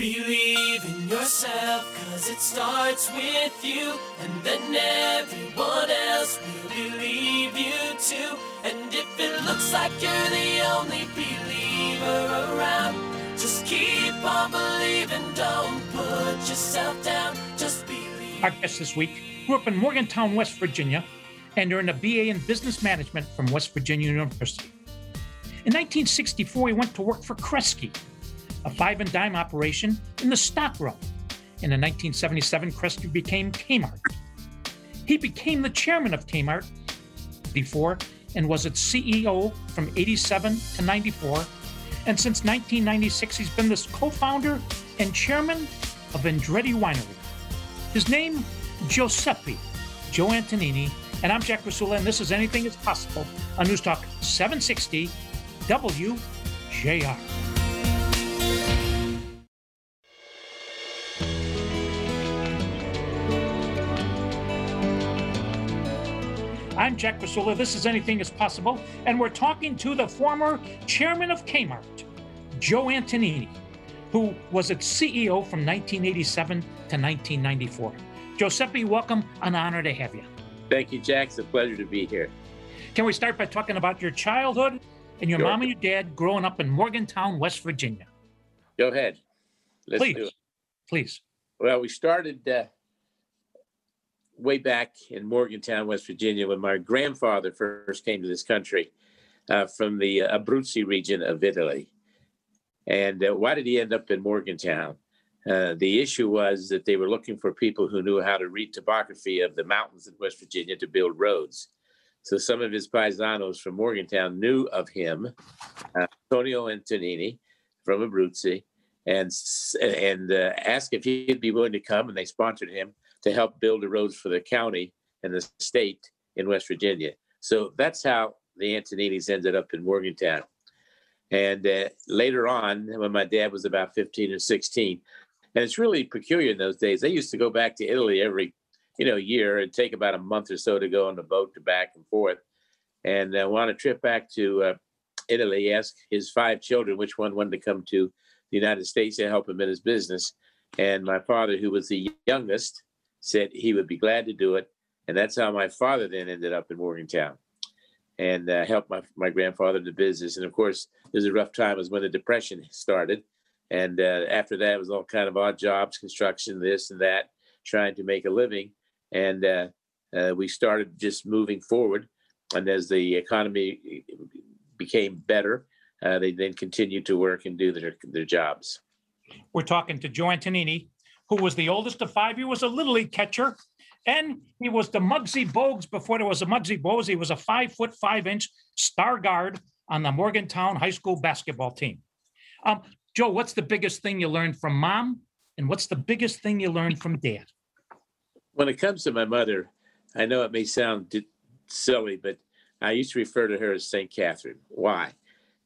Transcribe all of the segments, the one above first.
Believe in yourself, cause it starts with you, and then everyone else will believe you too. And if it looks like you're the only believer around, just keep on believing, don't put yourself down, just believe. Our guest this week grew up in Morgantown, West Virginia, and earned a BA in Business Management from West Virginia University. In 1964, he went to work for Kresge, a five and dime operation in the stock room. And in 1977, Kresge became Kmart. He became the chairman of Kmart before and was its CEO from 87 to 94. And since 1996, he's been the co founder and chairman of Andretti Winery. His name, Giuseppe Joe Antonini. And I'm Jack Krasula, and this is Anything is Possible on News Talk 760 WJR. I'm Jack Krasula. This is Anything is Possible. And we're talking to the former chairman of Kmart, Joe Antonini, who was its CEO from 1987 to 1994. Giuseppe, welcome. An honor to have you. Thank you, Jack. It's a pleasure to be here. Can we start by talking about your childhood and your Sure. mom and your dad growing up in Morgantown, West Virginia? Go ahead. Let's Please. do it. Please. Well, we started uh, way back in Morgantown, West Virginia, when my grandfather first came to this country uh, from the uh, Abruzzi region of Italy. And uh, why did he end up in Morgantown? Uh, the issue was that they were looking for people who knew how to read topography of the mountains in West Virginia to build roads. So some of his paisanos from Morgantown knew of him, uh, Antonio Antonini from Abruzzi, and and uh, asked if he'd be willing to come, and they sponsored him to help build the roads for the county and the state in West Virginia. So that's how the Antoninis ended up in Morgantown. And uh, later on, when my dad was about 15 or 16, and it's really peculiar in those days, they used to go back to Italy every, you know, year and take about a month or so to go on the boat to back and forth. And uh, on a trip back to uh, Italy, he asked his five children which one wanted to come to the United States to help him in his business. And my father, who was the youngest, said he would be glad to do it. And that's how my father then ended up in Morgantown and uh, helped my, my grandfather in the business. And of course, it was a rough time was when the depression started. And uh, after that, it was all kind of odd jobs, construction, this and that, trying to make a living. And uh, uh, we started just moving forward. And as the economy became better, uh, they then continued to work and do their, their jobs. We're talking to Joe Antonini, who was the oldest of five. He was a little league catcher, and he was the Muggsy Bogues before there was a Muggsy Bogues. He was a five foot five inch star guard on the Morgantown High School basketball team. Um, Joe, what's the biggest thing you learned from mom, and what's the biggest thing you learned from dad? when it comes to my mother, I know it may sound silly, but I used to refer to her as St. Catherine. Why?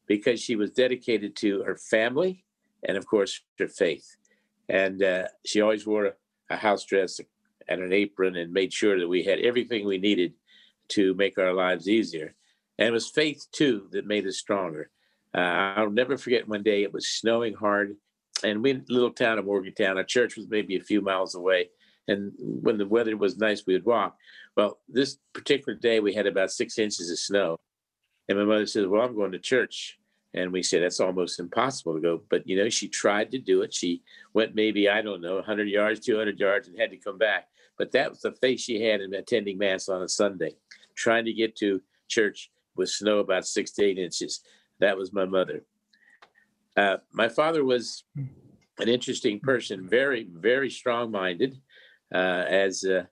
Because she was dedicated to her family and, of course, her faith. And uh, she always wore a, house dress and an apron and made sure that we had everything we needed to make our lives easier. And it was faith, too, that made us stronger. Uh, I'll never forget one day it was snowing hard. And we, little town of Morgantown, our church was maybe a few miles away and when the weather was nice, we would walk. Well, this particular day, we had about six inches of snow. And my mother says, Well, I'm going to church. And we said, That's almost impossible to go. But, you know, she tried to do it. She went maybe, I don't know, 100 yards, 200 yards, and had to come back. But that was the faith she had in attending Mass on a Sunday, trying to get to church with snow about six to eight inches. That was my mother. Uh, my father was an interesting person, very, very strong minded uh, as uh,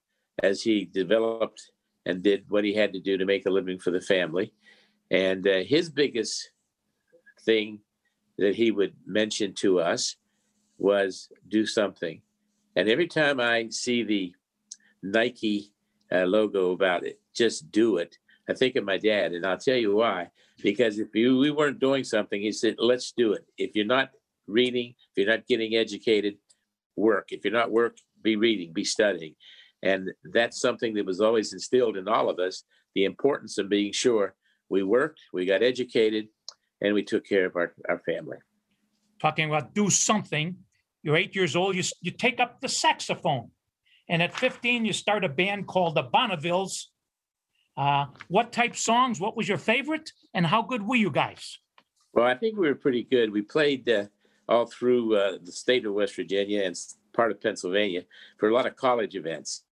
as he developed and did what he had to do to make a living for the family. And uh, his biggest thing that he would mention to us was do something. And every time I see the Nike uh, logo about it, just do it. I think of my dad, and I'll tell you why. Because if you, we weren't doing something, he said, "Let's do it." If you're not reading, if you're not getting educated, work. If you're not work, be reading, be studying. And that's something that was always instilled in all of us the importance of being sure we worked, we got educated, and we took care of our, our family. Talking about do something. You're eight years old. You, you take up the saxophone. And at 15, you start a band called the Bonnevilles. Uh, what type songs? What was your favorite? And how good were you guys? Well, I think we were pretty good. We played uh, all through uh, the state of West Virginia and part of Pennsylvania for a lot of college events.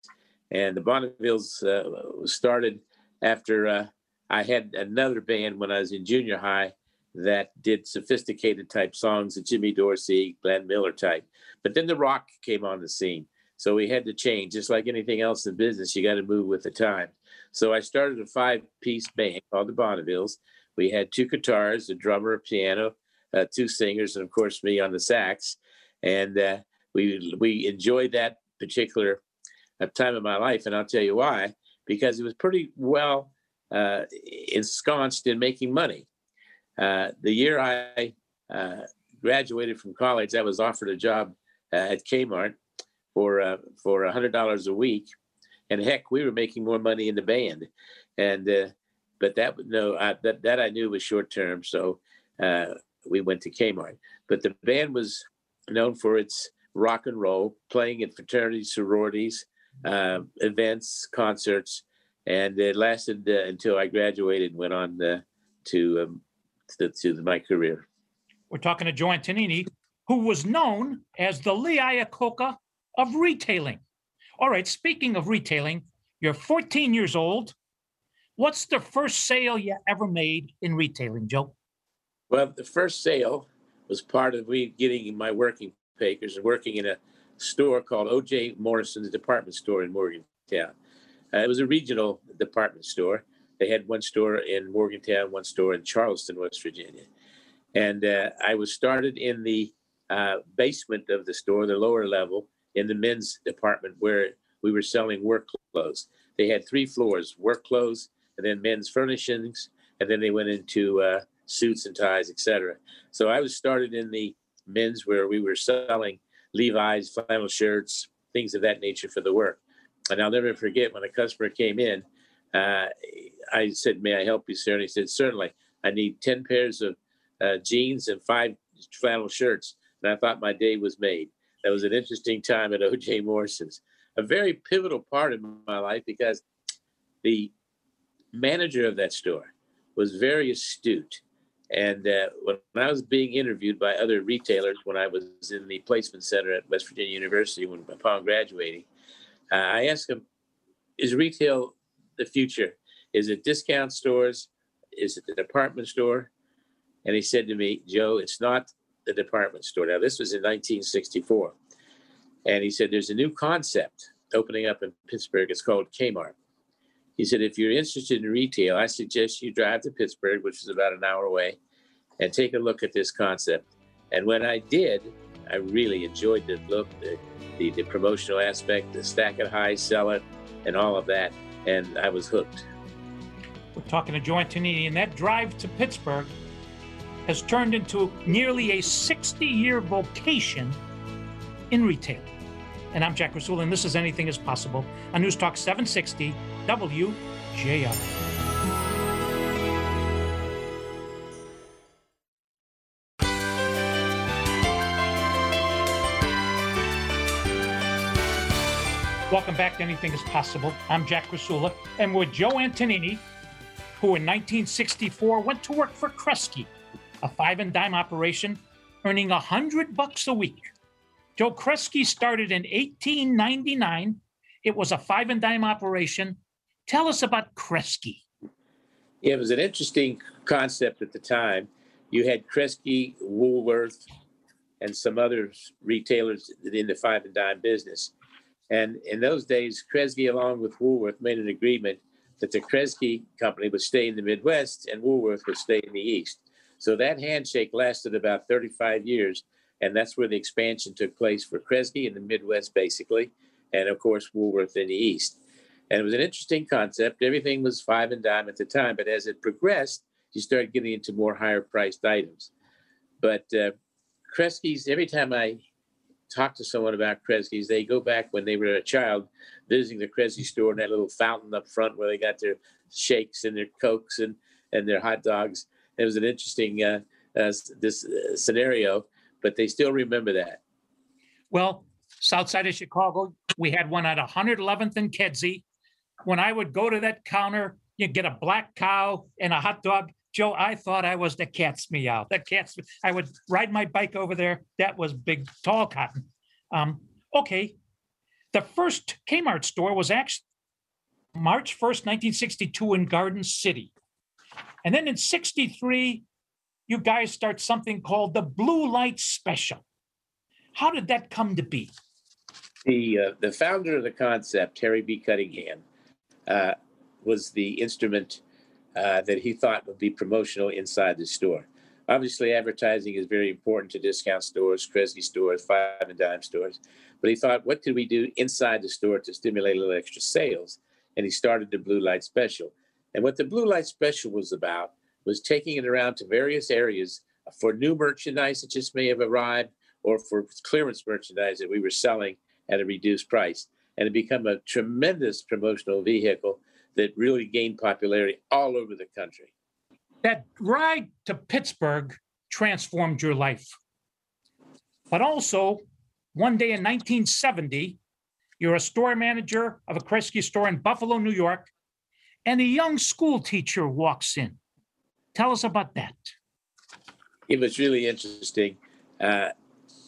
And the Bonnevilles uh, started after uh, I had another band when I was in junior high that did sophisticated type songs, the Jimmy Dorsey, Glenn Miller type. But then the rock came on the scene. So we had to change, just like anything else in business, you got to move with the time. So I started a five piece band called the Bonnevilles. We had two guitars, a drummer, a piano, uh, two singers, and of course me on the sax. And uh, we we enjoyed that particular uh, time of my life, and I'll tell you why. Because it was pretty well uh, ensconced in making money. Uh, the year I uh, graduated from college, I was offered a job at Kmart for uh, for a hundred dollars a week, and heck, we were making more money in the band, and uh, but that no, I, that that I knew was short term, so uh, we went to Kmart. But the band was known for its rock and roll, playing at fraternities, sororities, uh, events, concerts, and it lasted uh, until I graduated and went on uh, to, um, to to my career. We're talking to Joe Antonini, who was known as the Lee Iacocca of retailing. All right, speaking of retailing, you're 14 years old. What's the first sale you ever made in retailing, Joe? Well, the first sale was part of me getting my working papers and working in a store called O.J. Morrison's department store in Morgantown. Uh, it was a regional department store. They had one store in Morgantown, one store in Charleston, West Virginia. And uh, I was started in the uh, basement of the store, the lower level, in the men's department where we were selling work clothes. They had three floors: work clothes, and then men's furnishings, and then they went into uh, suits and ties, etc. So I was started in the men's where we were selling Levi's, flannel shirts, things of that nature for the work. And I'll never forget when a customer came in, uh, I said, "May I help you, sir?" And he said, "Certainly. I need ten pairs of uh, jeans and five flannel shirts." And I thought my day was made that was an interesting time at OJ Morrison's. A very pivotal part of my life because the manager of that store was very astute. And uh, when I was being interviewed by other retailers when I was in the placement center at West Virginia University when upon graduating, uh, I asked him, "Is retail the future? Is it discount stores? Is it the department store?" And he said to me, "Joe, it's not the department store. Now, this was in 1964. And he said, There's a new concept opening up in Pittsburgh. It's called Kmart. He said, If you're interested in retail, I suggest you drive to Pittsburgh, which is about an hour away, and take a look at this concept. And when I did, I really enjoyed the look, the, the, the promotional aspect, the stack it high, sell it, and all of that. And I was hooked. We're talking to Joe Antonini, and that drive to Pittsburgh has turned into nearly a 60 year vocation in retail. And I'm Jack Krasula, and this is Anything is Possible on News Talk 760 WJR. Welcome back to Anything is Possible. I'm Jack Krasula, and with Joe Antonini, who in 1964 went to work for Kresge, a five and dime operation, earning a hundred bucks a week. Joe Kresge started in 1899. It was a five and dime operation. Tell us about Kresge. It was an interesting concept at the time. You had Kresge, Woolworth, and some other retailers in the five and dime business. And in those days, Kresge, along with Woolworth, made an agreement that the Kresge company would stay in the Midwest and Woolworth would stay in the East. So that handshake lasted about 35 years. And that's where the expansion took place for Kresge in the Midwest, basically, and of course, Woolworth in the East. And it was an interesting concept. Everything was five and dime at the time, but as it progressed, you started getting into more higher priced items. But uh, Kresge's, every time I talk to someone about Kresge's, they go back when they were a child visiting the Kresge store and that little fountain up front where they got their shakes and their cokes and, and their hot dogs it was an interesting uh, uh, this uh, scenario, but they still remember that. Well, south side of Chicago, we had one at 111th and Kedzie. When I would go to that counter, you'd get a black cow and a hot dog. Joe, I thought I was the cat's meow. The cat's. I would ride my bike over there. That was big, tall cotton. Um, okay, the first Kmart store was actually March 1st, 1962, in Garden City. And then in 63, you guys start something called the Blue Light Special. How did that come to be? The, uh, the founder of the concept, Harry B. Cunningham, uh, was the instrument uh, that he thought would be promotional inside the store. Obviously, advertising is very important to discount stores, Kresge stores, five and dime stores. But he thought, what could we do inside the store to stimulate a little extra sales? And he started the Blue Light Special. And what the Blue Light Special was about was taking it around to various areas for new merchandise that just may have arrived or for clearance merchandise that we were selling at a reduced price. And it became a tremendous promotional vehicle that really gained popularity all over the country. That ride to Pittsburgh transformed your life. But also, one day in 1970, you're a store manager of a Kresge store in Buffalo, New York, and a young school teacher walks in. Tell us about that. It was really interesting. Uh,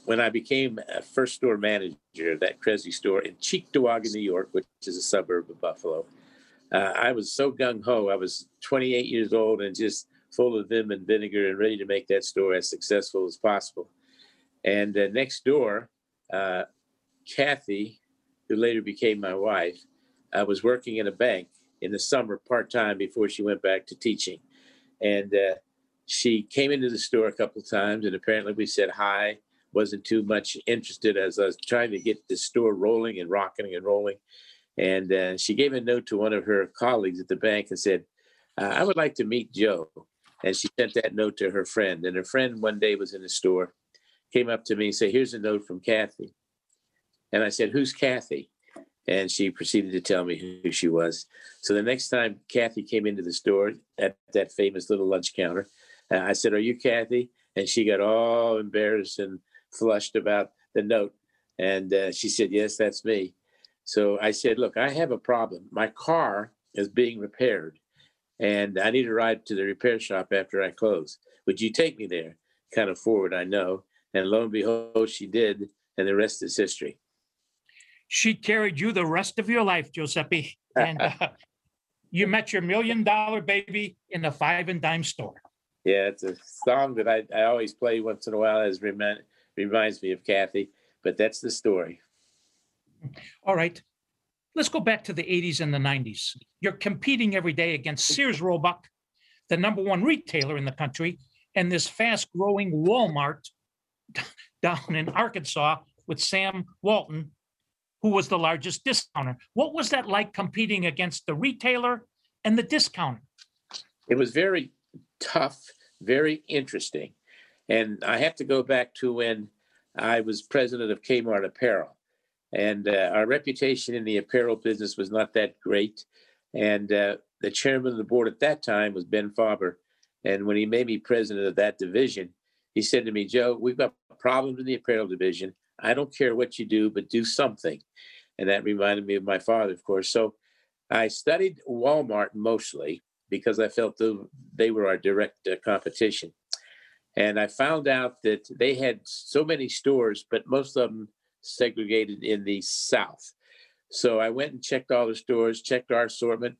when I became a first store manager of that Kresge store in Cheektowaga, New York, which is a suburb of Buffalo, uh, I was so gung ho. I was 28 years old and just full of vim and vinegar and ready to make that store as successful as possible. And uh, next door, uh, Kathy, who later became my wife, uh, was working in a bank in the summer part time before she went back to teaching. And uh, she came into the store a couple times, and apparently we said hi. Wasn't too much interested as I was trying to get the store rolling and rocking and rolling. And uh, she gave a note to one of her colleagues at the bank and said, uh, I would like to meet Joe. And she sent that note to her friend. And her friend one day was in the store, came up to me and said, Here's a note from Kathy. And I said, Who's Kathy? And she proceeded to tell me who she was. So the next time Kathy came into the store at that famous little lunch counter, uh, I said, Are you Kathy? And she got all embarrassed and flushed about the note. And uh, she said, Yes, that's me. So I said, Look, I have a problem. My car is being repaired and I need a ride to the repair shop after I close. Would you take me there? Kind of forward, I know. And lo and behold, she did. And the rest is history. She carried you the rest of your life, Giuseppe. And uh, you met your million dollar baby in a five and dime store. Yeah, it's a song that I, I always play once in a while as remind, reminds me of Kathy, but that's the story. All right. Let's go back to the 80s and the 90s. You're competing every day against Sears Roebuck, the number one retailer in the country, and this fast growing Walmart down in Arkansas with Sam Walton, who was the largest discounter. What was that like competing against the retailer and the discounter? It was very tough, very interesting. And I have to go back to when I was president of Kmart Apparel. And uh, our reputation in the apparel business was not that great. And uh, the chairman of the board at that time was Ben Fauber. And when he made me president of that division, he said to me, Joe, we've got problems in the apparel division. I don't care what you do, but do something. And that reminded me of my father, of course. So I studied Walmart mostly because I felt they were our direct uh, competition. And I found out that they had so many stores, but most of them segregated in the South. So I went and checked all the stores, checked our assortment.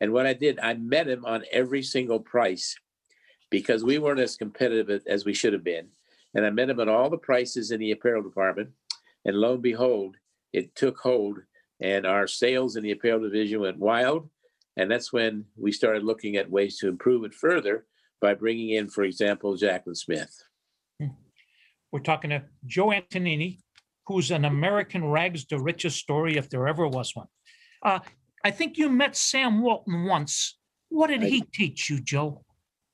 And what I did, I met him on every single price because we weren't as competitive as we should have been. And I met him at all the prices in the apparel department. And lo and behold, it took hold and our sales in the apparel division went wild. And that's when we started looking at ways to improve it further by bringing in, for example, Jaclyn Smith. Hmm. We're talking to Joe Antonini, who's an American rags to riches story, if there ever was one. Uh, I think you met Sam Walton once. What did he teach you, Joe?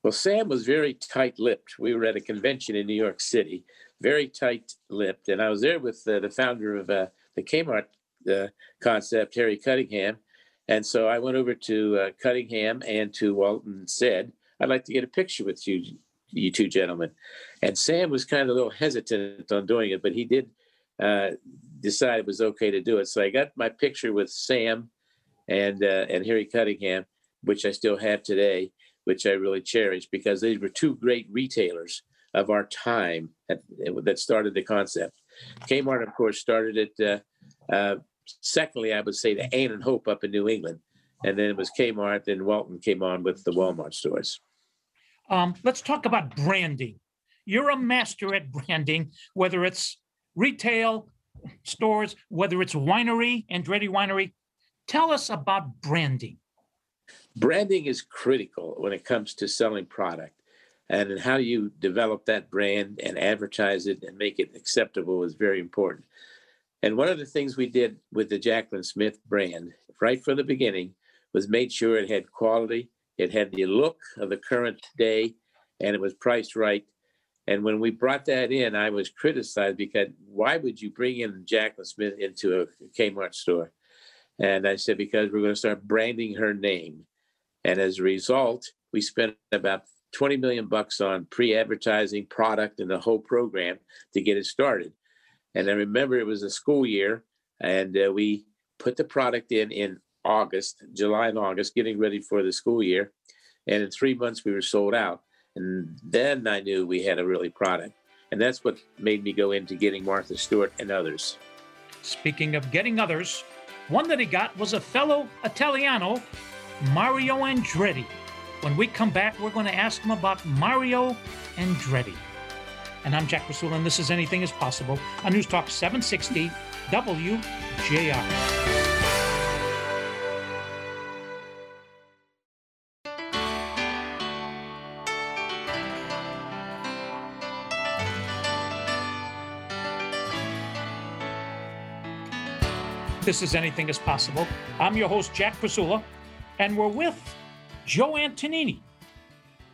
Well, Sam was very tight lipped. We were at a convention in New York City, very tight lipped. And I was there with uh, the founder of uh, the Kmart uh, concept, Harry Cunningham. And so I went over to uh, Cunningham and to Walton and said, I'd like to get a picture with you, you two gentlemen. And Sam was kind of a little hesitant on doing it, but he did uh, decided it was okay to do it. So I got my picture with Sam and uh, and Harry Cunningham, which I still have today, which I really cherish because they were two great retailers of our time that, that started the concept. Kmart, of course, started it. Uh, uh, secondly, I would say the Ann and Hope up in New England, and then it was Kmart. Then Walton came on with the Walmart stores. Um, let's talk about branding. You're a master at branding, whether it's retail stores, whether it's winery, Andretti Winery. Tell us about branding. Branding is critical when it comes to selling product. And how you develop that brand and advertise it and make it acceptable is very important. And one of the things we did with the Jaclyn Smith brand right from the beginning was made sure it had quality, it had the look of the current day, and it was priced right. And when we brought that in, I was criticized because why would you bring in Jaclyn Smith into a Kmart store? And I said, because we're going to start branding her name. And as a result, we spent about 20 million bucks on pre-advertising product and the whole program to get it started. And I remember it was a school year and uh, we put the product in in August, July and August, getting ready for the school year. And in three months, we were sold out. And then I knew we had a really product. And that's what made me go into getting Martha Stewart and others. Speaking of getting others, one that he got was a fellow Italiano, Mario Andretti. When we come back, we're going to ask him about Mario Andretti. And I'm Jack Krasula, and this is Anything is Possible on News Talk 760 WJR. This is Anything is Possible. I'm your host, Jack Krasula, and we're with Joe Antonini,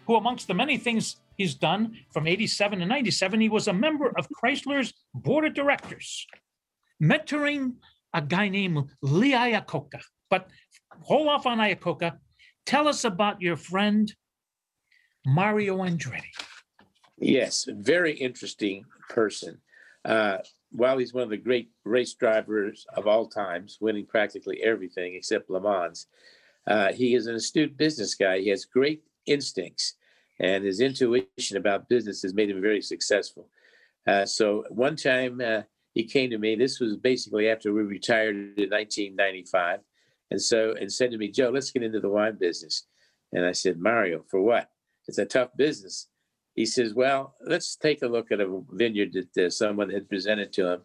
who, amongst the many things he's done from 87 to 97, he was a member of Chrysler's board of directors, mentoring a guy named Lee Iacocca. But hold off on Iacocca. Tell us about your friend, Mario Andretti. Yes, very interesting person. Uh, while he's one of the great race drivers of all times, winning practically everything except Le Mans, uh, he is an astute business guy. He has great instincts, and his intuition about business has made him very successful. Uh, so one time uh, he came to me. This was basically after we retired in 1995, and so and said to me, "Joe, let's get into the wine business." And I said, "Mario, for what? It's a tough business." He says, Well, let's take a look at a vineyard that uh, someone had presented to him.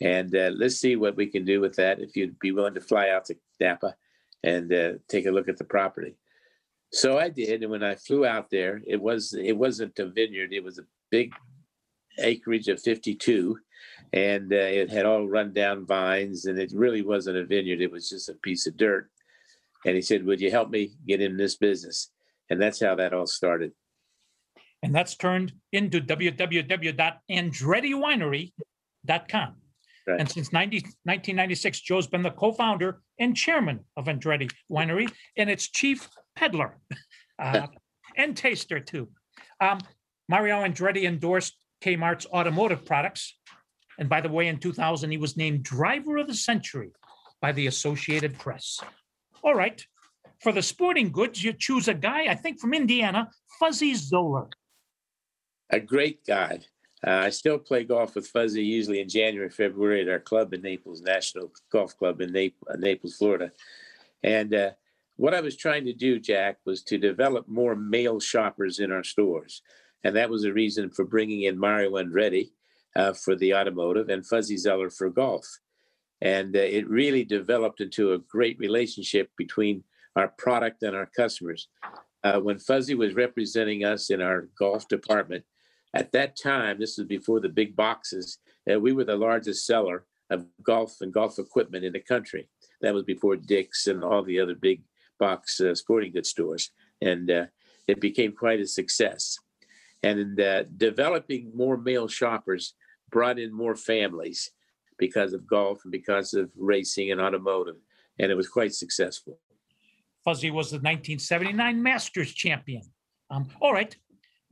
And uh, let's see what we can do with that if you'd be willing to fly out to Napa and uh, take a look at the property. So I did, and when I flew out there, it was it wasn't a vineyard; it was a big acreage of 52, and uh, it had all run down vines, and it really wasn't a vineyard; it was just a piece of dirt. And he said, "Would you help me get in this business?" And that's how that all started and that's turned into www.andrettiwinery.com. Right. And since 90, 1996, Joe's been the co-founder and chairman of Andretti Winery and its chief peddler uh, and taster too. Um, Mario Andretti endorsed Kmart's automotive products. And by the way, in 2000, he was named Driver of the Century by the Associated Press. All right. For the sporting goods, you choose a guy, I think from Indiana, Fuzzy Zoeller a great guy. Uh, I still play golf with Fuzzy usually in January, February at our club in Naples, National Golf Club in Naples, uh, Naples Florida. And uh, what I was trying to do, Jack, was to develop more male shoppers in our stores. And that was the reason for bringing in Mario Andretti uh, for the automotive and Fuzzy Zoeller for golf. And uh, it really developed into a great relationship between our product and our customers. Uh, when Fuzzy was representing us in our golf department, at that time, this was before the big boxes, uh, we were the largest seller of golf and golf equipment in the country. That was before Dick's and all the other big box uh, sporting goods stores. And uh, it became quite a success. And uh, developing more male shoppers brought in more families because of golf and because of racing and automotive. And it was quite successful. Fuzzy was the 1979 Masters champion. Um, all right,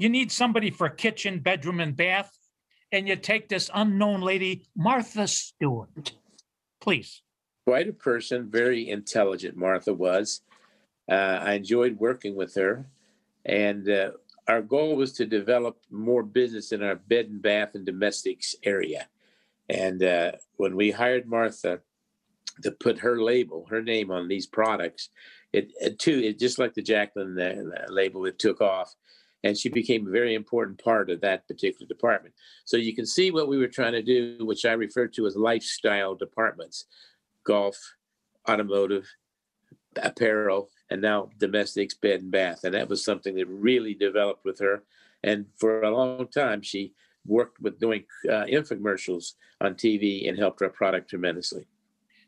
you need somebody for kitchen, bedroom, and bath. and you take this unknown lady, Martha Stewart. Please. Quite a person, very intelligent, Martha was. Uh, I enjoyed working with her. And uh, our goal was to develop more business in our bed and bath and domestics area. And uh, when we hired Martha to put her label, her name on these products, it, it too, it just like the Jaclyn uh, label, it took off and she became a very important part of that particular department. So you can see what we were trying to do, which I refer to as lifestyle departments golf, automotive, apparel, and now domestics, bed and bath. And that was something that really developed with her. And for a long time, she worked with doing uh, infomercials on TV and helped our product tremendously.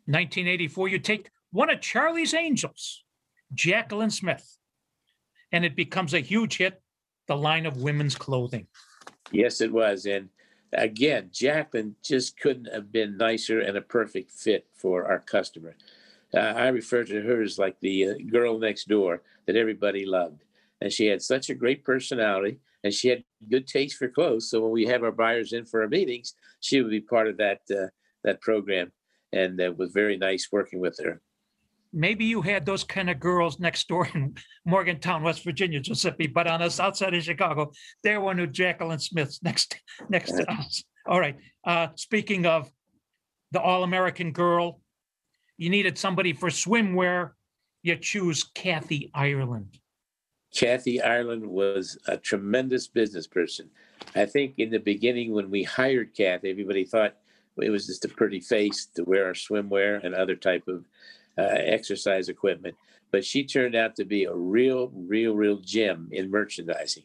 1984, you take one of Charlie's Angels, Jaclyn Smith, and it becomes a huge hit the line of women's clothing. Yes, it was. And again, Jaclyn just couldn't have been nicer and a perfect fit for our customer. Uh, I refer to her as like the uh, girl next door that everybody loved. And she had such a great personality and she had good taste for clothes. So when we have our buyers in for our meetings, she would be part of that uh, that program. And it was very nice working with her maybe you had those kind of girls next door in Morgantown, West Virginia, Giuseppe, but on the south side of Chicago, they're one of Jaclyn Smith's next next to us. All right. Uh, speaking of the all-American girl, you needed somebody for swimwear. You choose Kathy Ireland. Kathy Ireland was a tremendous business person. I think in the beginning when we hired Kathy, everybody thought it was just a pretty face to wear our swimwear and other type of uh, exercise equipment, but she turned out to be a real, real, real gem in merchandising.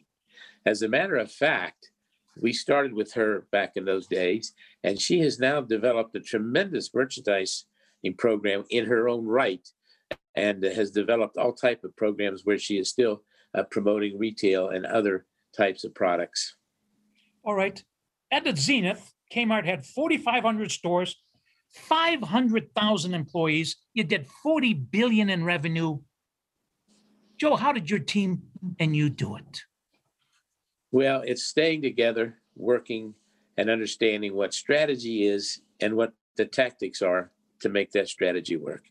As a matter of fact, we started with her back in those days, and she has now developed a tremendous merchandising program in her own right, and has developed all type of programs where she is still uh, promoting retail and other types of products. All right. At the Zenith, Kmart had 4,500 stores 500,000 employees. You did 40 billion in revenue. Joe, how did your team and you do it? Well, it's staying together, working, and understanding what strategy is and what the tactics are to make that strategy work.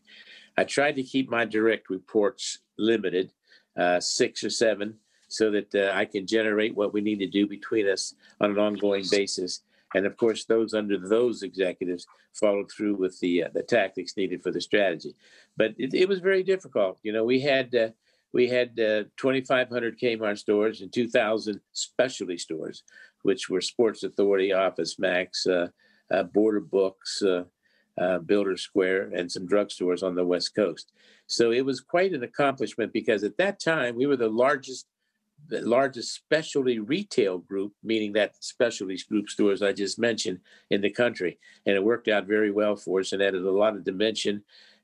I tried to keep my direct reports limited, uh, six or seven, so that uh, I can generate what we need to do between us on an ongoing basis and of course, those under those executives followed through with the uh, the tactics needed for the strategy. But it, it was very difficult. You know, we had uh, we had uh, 2,500 Kmart stores and 2,000 specialty stores, which were Sports Authority, Office Max, uh, uh, Border Books, uh, Builder Square, and some drugstores on the West Coast. So it was quite an accomplishment because at that time we were the largest the largest specialty retail group, meaning that specialty group stores I just mentioned in the country. And it worked out very well for us and added a lot of dimension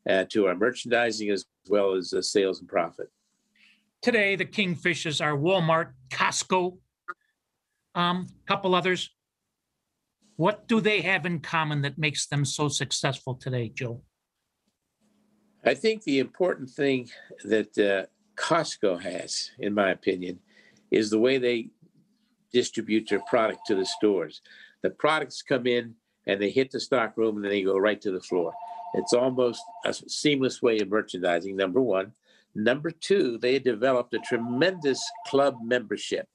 uh, to our merchandising as well as uh, sales and profit. Today, the Kingfishers are Walmart, Costco, a um, couple others. What do they have in common that makes them so successful today, Joe? I think the important thing that uh, Costco has, in my opinion, is the way they distribute their product to the stores. The products come in and they hit the stock room and then they go right to the floor. It's almost a seamless way of merchandising, number one. Number two, they developed a tremendous club membership.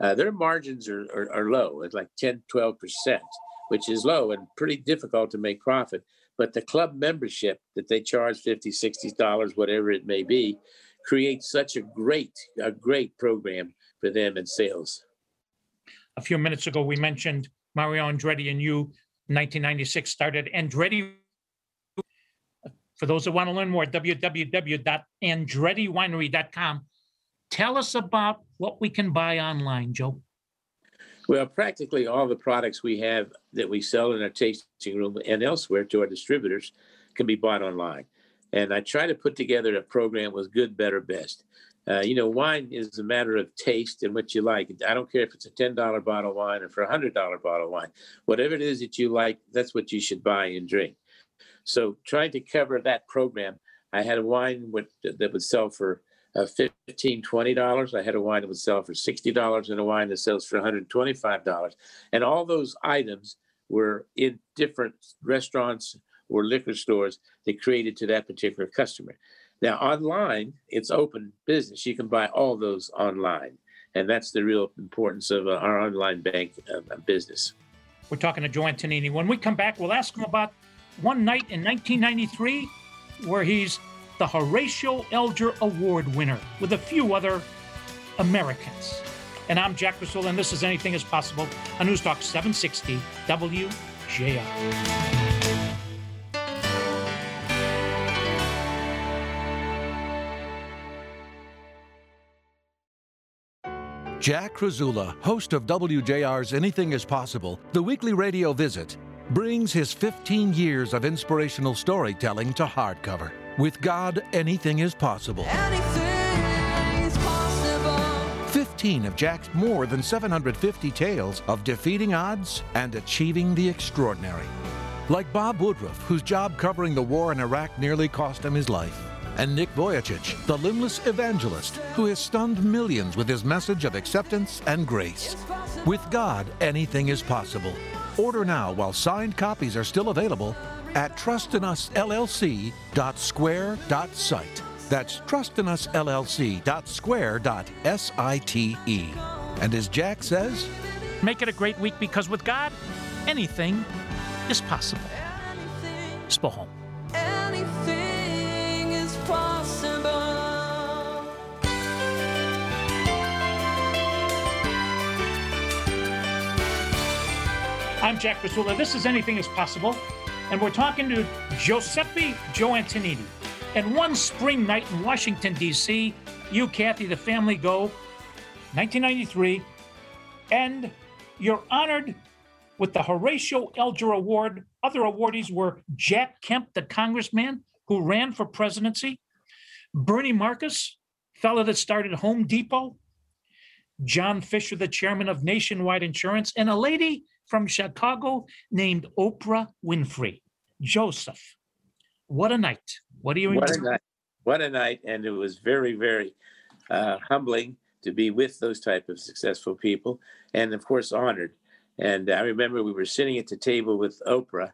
Uh, their margins are, are, are low, it's like 10, 12%, which is low and pretty difficult to make profit. But the club membership that they charge 50, 60 dollars, whatever it may be, creates such a great, a great program for them in sales. A few minutes ago, we mentioned Mario Andretti and you, 1996, started Andretti. For those that want to learn more, www.andrettiwinery.com. Tell us about what we can buy online, Joe. Well, practically all the products we have that we sell in our tasting room and elsewhere to our distributors can be bought online. And I try to put together a program with good, better, best. Uh, you know, wine is a matter of taste and what you like. I don't care if it's a $10 bottle of wine or for a $100 bottle of wine. Whatever it is that you like, that's what you should buy and drink. So, trying to cover that program, I had a wine with, that would sell for uh, 15 $20. I had a wine that would sell for $60 and a wine that sells for $125. And all those items were in different restaurants or liquor stores that created to that particular customer. Now, online, it's open business. You can buy all those online. And that's the real importance of uh, our online bank uh, business. We're talking to Joe Antonini. When we come back, we'll ask him about one night in 1993 where he's the Horatio Alger Award winner with a few other Americans. And I'm Jack Krasula, and this is Anything is Possible on News Talk 760 WJR. Jack Krasula, host of WJR's Anything is Possible, the weekly radio visit, brings his 15 years of inspirational storytelling to hardcover. With God, anything is possible. Anything is possible. 15 of Jack's more than 750 tales of defeating odds and achieving the extraordinary. Like Bob Woodruff, whose job covering the war in Iraq nearly cost him his life and Nick Vujicic, the limbless evangelist who has stunned millions with his message of acceptance and grace. With God, anything is possible. Order now while signed copies are still available at trustinusllc.square.site. That's trustinusllc.square.site. And as Jack says, Make it a great week because with God, anything is possible. Spohom. I'm Jack Krasula. This is Anything is Possible. And we're talking to Giuseppe Joe Antonini. And one spring night in Washington, D.C., you, Kathy, the family go, 1993, and you're honored with the Horatio Alger Award. Other awardees were Jack Kemp, the congressman who ran for presidency, Bernie Marcus, fellow that started Home Depot, John Fisher, the chairman of Nationwide Insurance, and a lady from Chicago named Oprah Winfrey. Joseph, what a night. What do you What a night! What a night! And it was very, very uh, humbling to be with those type of successful people, and of course honored. And I remember we were sitting at the table with Oprah,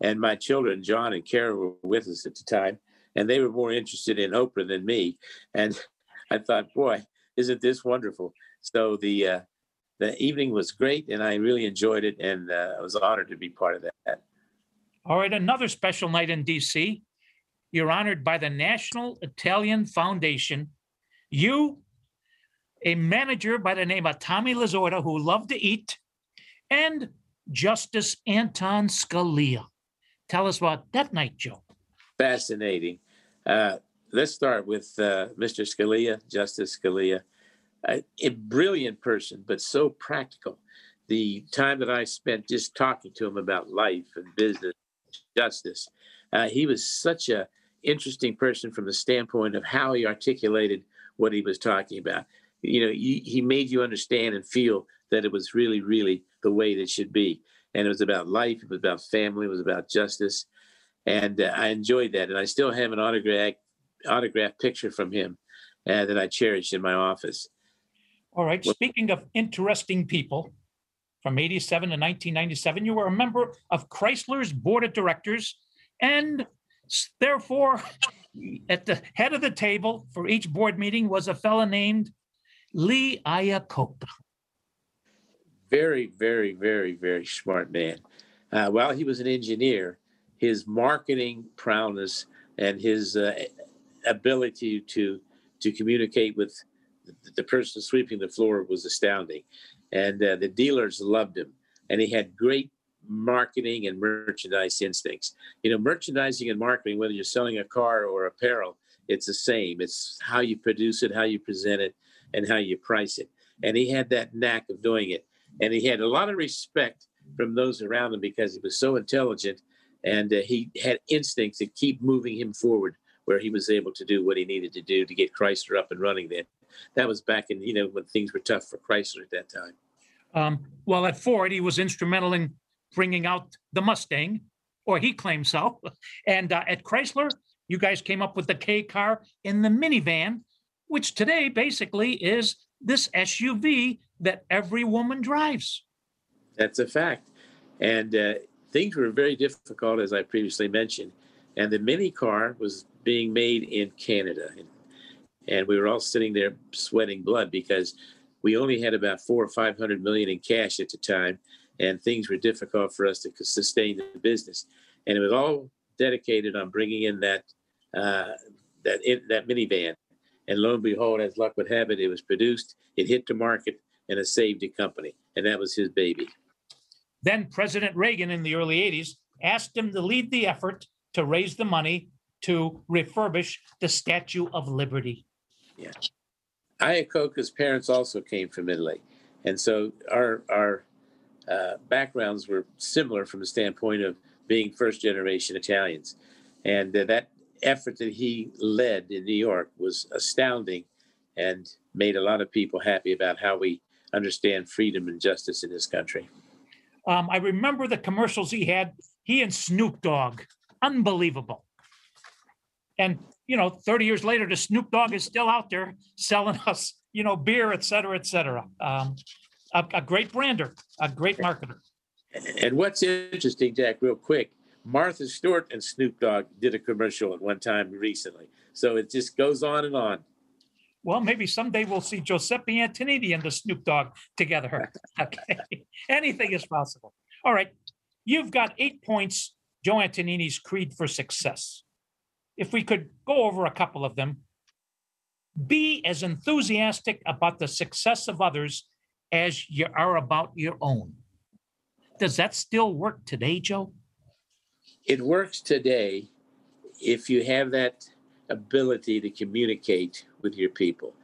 and my children, John and Kara, were with us at the time, and they were more interested in Oprah than me. And I thought, boy, isn't this wonderful? So the uh, the evening was great, and I really enjoyed it, and uh, I was honored to be part of that. All right, another special night in DC. You're honored by the National Italian Foundation. You, a manager by the name of Tommy Lasorda, who loved to eat, and Justice Anton Scalia. Tell us about that night, Joe. fascinating. Uh, let's start with uh, Mr. Scalia, Justice Scalia, a, a brilliant person, but so practical. The time that I spent just talking to him about life and business, justice, uh, he was such a interesting person from the standpoint of how he articulated what he was talking about. You know, he, he made you understand and feel that it was really, really the way that it should be. And it was about life, it was about family, it was about justice and uh, I enjoyed that. And I still have an autograph autograph picture from him uh, that I cherish in my office. All right, speaking of interesting people, from 87 to 1997, you were a member of Chrysler's board of directors, and therefore, at the head of the table for each board meeting was a fellow named Lee Iacocca. Very, very, very, very smart man. Uh, while he was an engineer, his marketing prowess and his uh, ability to to communicate with the, the person sweeping the floor was astounding, and uh, the dealers loved him. And he had great marketing and merchandise instincts. You know, merchandising and marketing, whether you're selling a car or apparel, it's the same. It's how you produce it, how you present it, and how you price it. And he had that knack of doing it. And he had a lot of respect from those around him because he was so intelligent and uh, he had instincts that keep moving him forward where he was able to do what he needed to do to get Chrysler up and running then. That was back in, you know, when things were tough for Chrysler at that time. Um, well, at Ford, he was instrumental in bringing out the Mustang, or he claims so. And uh, at Chrysler, you guys came up with the K car in the minivan, which today basically is this SUV that every woman drives. That's a fact. And uh, things were very difficult, as I previously mentioned. And the mini car was being made in Canada. And, we were all sitting there sweating blood because we only had about four or 500 million in cash at the time. And things were difficult for us to sustain the business. And it was all dedicated on bringing in that, uh, that, in, that minivan. And lo and behold, as luck would have it, it was produced, it hit the market, and it saved the company. And that was his baby. Then President Reagan in the early 80s asked him to lead the effort to raise the money to refurbish the Statue of Liberty. Yeah. Iacocca's parents also came from Italy. And so our, our uh, backgrounds were similar from the standpoint of being first generation Italians. And uh, that effort that he led in New York was astounding and made a lot of people happy about how we understand freedom and justice in this country. Um, I remember the commercials he had, he and Snoop Dogg, unbelievable. And, you know, 30 years later, the Snoop Dogg is still out there selling us, you know, beer, et cetera, et cetera. Um, a, a great brander, a great marketer. And what's interesting, Jack, real quick, Martha Stewart and Snoop Dogg did a commercial at one time recently. So it just goes on and on. Well, maybe someday we'll see Giuseppe Antonini and the Snoop Dogg together. Okay, anything is possible. All right, you've got eight points, Joe Antonini's creed for success. If we could go over a couple of them, be as enthusiastic about the success of others as you are about your own. Does that still work today, Joe? It works today if you have that ability to communicate with your people.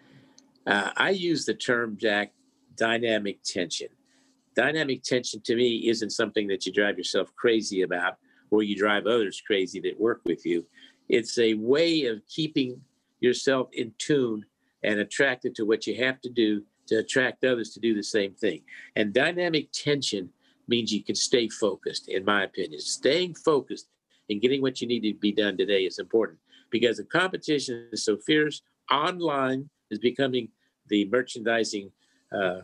Uh, I use the term, Jack, dynamic tension. Dynamic tension to me isn't something that you drive yourself crazy about or you drive others crazy that work with you. It's a way of keeping yourself in tune and attracted to what you have to do to attract others to do the same thing. And dynamic tension means you can stay focused, in my opinion. Staying focused and getting what you need to be done today is important because the competition is so fierce. Online is becoming the merchandising uh,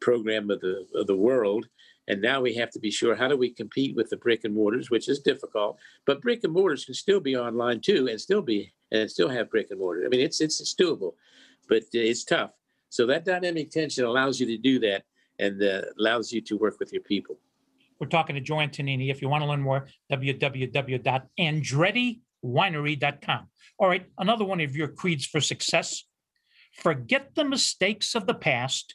program of the of the world, and now we have to be sure how do we compete with the brick and mortars, which is difficult. But brick and mortars can still be online too, and still be and still have brick and mortar. I mean, it's it's, it's doable, but it's tough. So that dynamic tension allows you to do that and uh, allows you to work with your people. We're talking to Joe Antonini. If you want to learn more, www.andrettiwinery.com. All right, another one of your creeds for success. Forget the mistakes of the past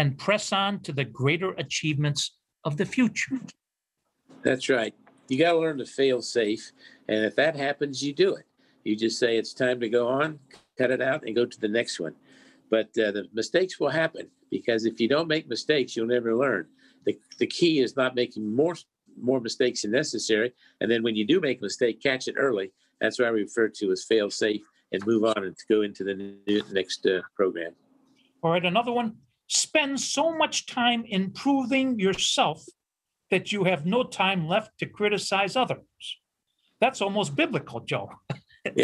and press on to the greater achievements of the future. That's right. You got to learn to fail safe. And if that happens, you do it. You just say it's time to go on, cut it out, and go to the next one. But uh, the mistakes will happen because if you don't make mistakes, you'll never learn. The, the key is not making more more mistakes than necessary. And then when you do make a mistake, catch it early. That's what I refer to as fail safe and move on and to go into the new, next uh, program. All right, another one. Spend so much time improving yourself that you have no time left to criticize others. That's almost biblical, Joe.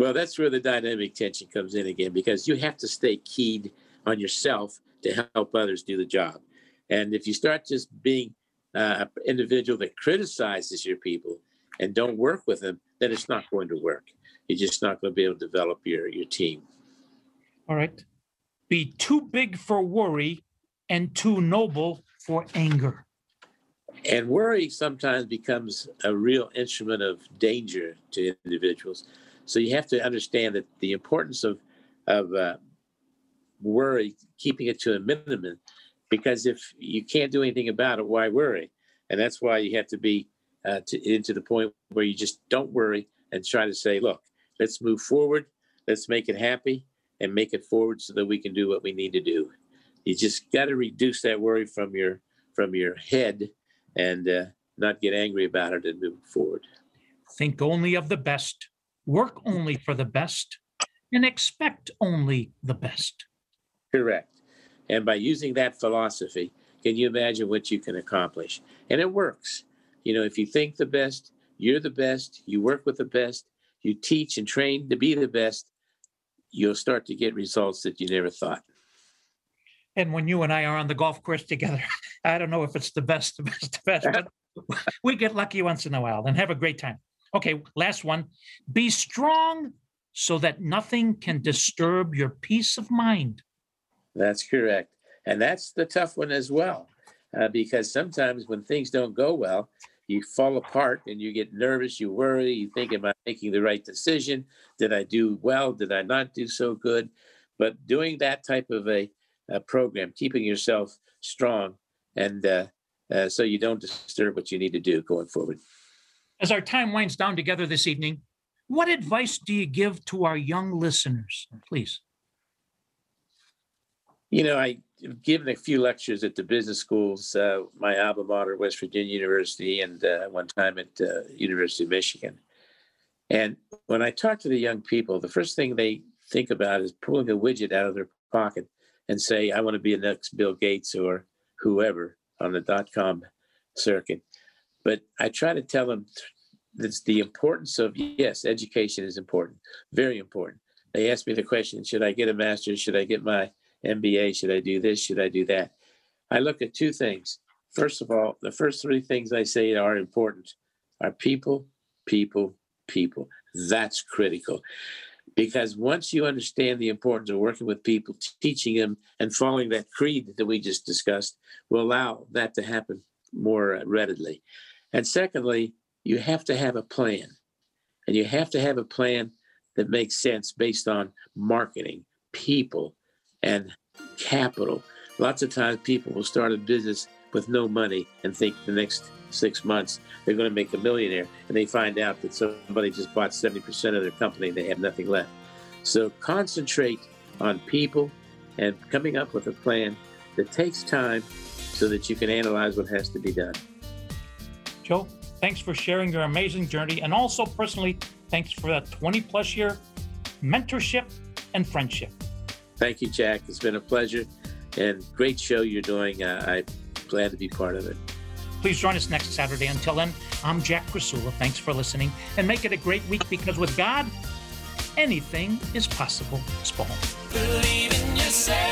Well, that's where the dynamic tension comes in again because you have to stay keyed on yourself to help others do the job. And if you start just being uh, an individual that criticizes your people and don't work with them, then it's not going to work. You're just not going to be able to develop your, your team. All right. Be too big for worry and too noble for anger. And worry sometimes becomes a real instrument of danger to individuals. So you have to understand that the importance of, of uh, worry, keeping it to a minimum, because if you can't do anything about it, why worry? And that's why you have to be uh, to, into the point where you just don't worry and try to say, look, let's move forward, let's make it happy and make it forward so that we can do what we need to do. You just got to reduce that worry from your from your head and uh, not get angry about it and move forward. Think only of the best, work only for the best, and expect only the best. Correct. And by using that philosophy, can you imagine what you can accomplish? And it works. You know, if you think the best, you're the best, you work with the best, you teach and train to be the best, you'll start to get results that you never thought. And when you and I are on the golf course together, I don't know if it's the best, the best, the best, but we get lucky once in a while and have a great time. Okay, last one. Be strong so that nothing can disturb your peace of mind. That's correct. And that's the tough one as well, uh, because sometimes when things don't go well, you fall apart and you get nervous, you worry, you think, Am I making the right decision? Did I do well? Did I not do so good? But doing that type of a, a program, keeping yourself strong, and uh, uh, so you don't disturb what you need to do going forward. As our time winds down together this evening, what advice do you give to our young listeners? Please. You know, I given a few lectures at the business schools, uh, my alma mater, West Virginia University, and uh, one time at uh, University of Michigan. And when I talk to the young people, the first thing they think about is pulling a widget out of their pocket and say, "I want to be the next Bill Gates or whoever on the dot com circuit." But I try to tell them that's the importance of yes, education is important, very important. They ask me the question, should I get a master's? Should I get my MBA? Should I do this? Should I do that? I look at two things. First of all, the first three things I say are important are people, people, people. That's critical. Because once you understand the importance of working with people, teaching them, and following that creed that we just discussed, will allow that to happen more readily. And secondly, you have to have a plan. And you have to have a plan that makes sense based on marketing, people, and capital. Lots of times people will start a business with no money and think the next six months they're going to make a millionaire. And they find out that somebody just bought 70% of their company and they have nothing left. So concentrate on people and coming up with a plan that takes time so that you can analyze what has to be done. Joe, thanks for sharing your amazing journey. And also, personally, thanks for that 20 plus year mentorship and friendship. Thank you, Jack. It's been a pleasure and great show you're doing. Uh, I'm glad to be part of it. Please join us next Saturday. Until then, I'm Jack Krasula. Thanks for listening and make it a great week because with God, anything is possible. Spahn. Believe in yourself.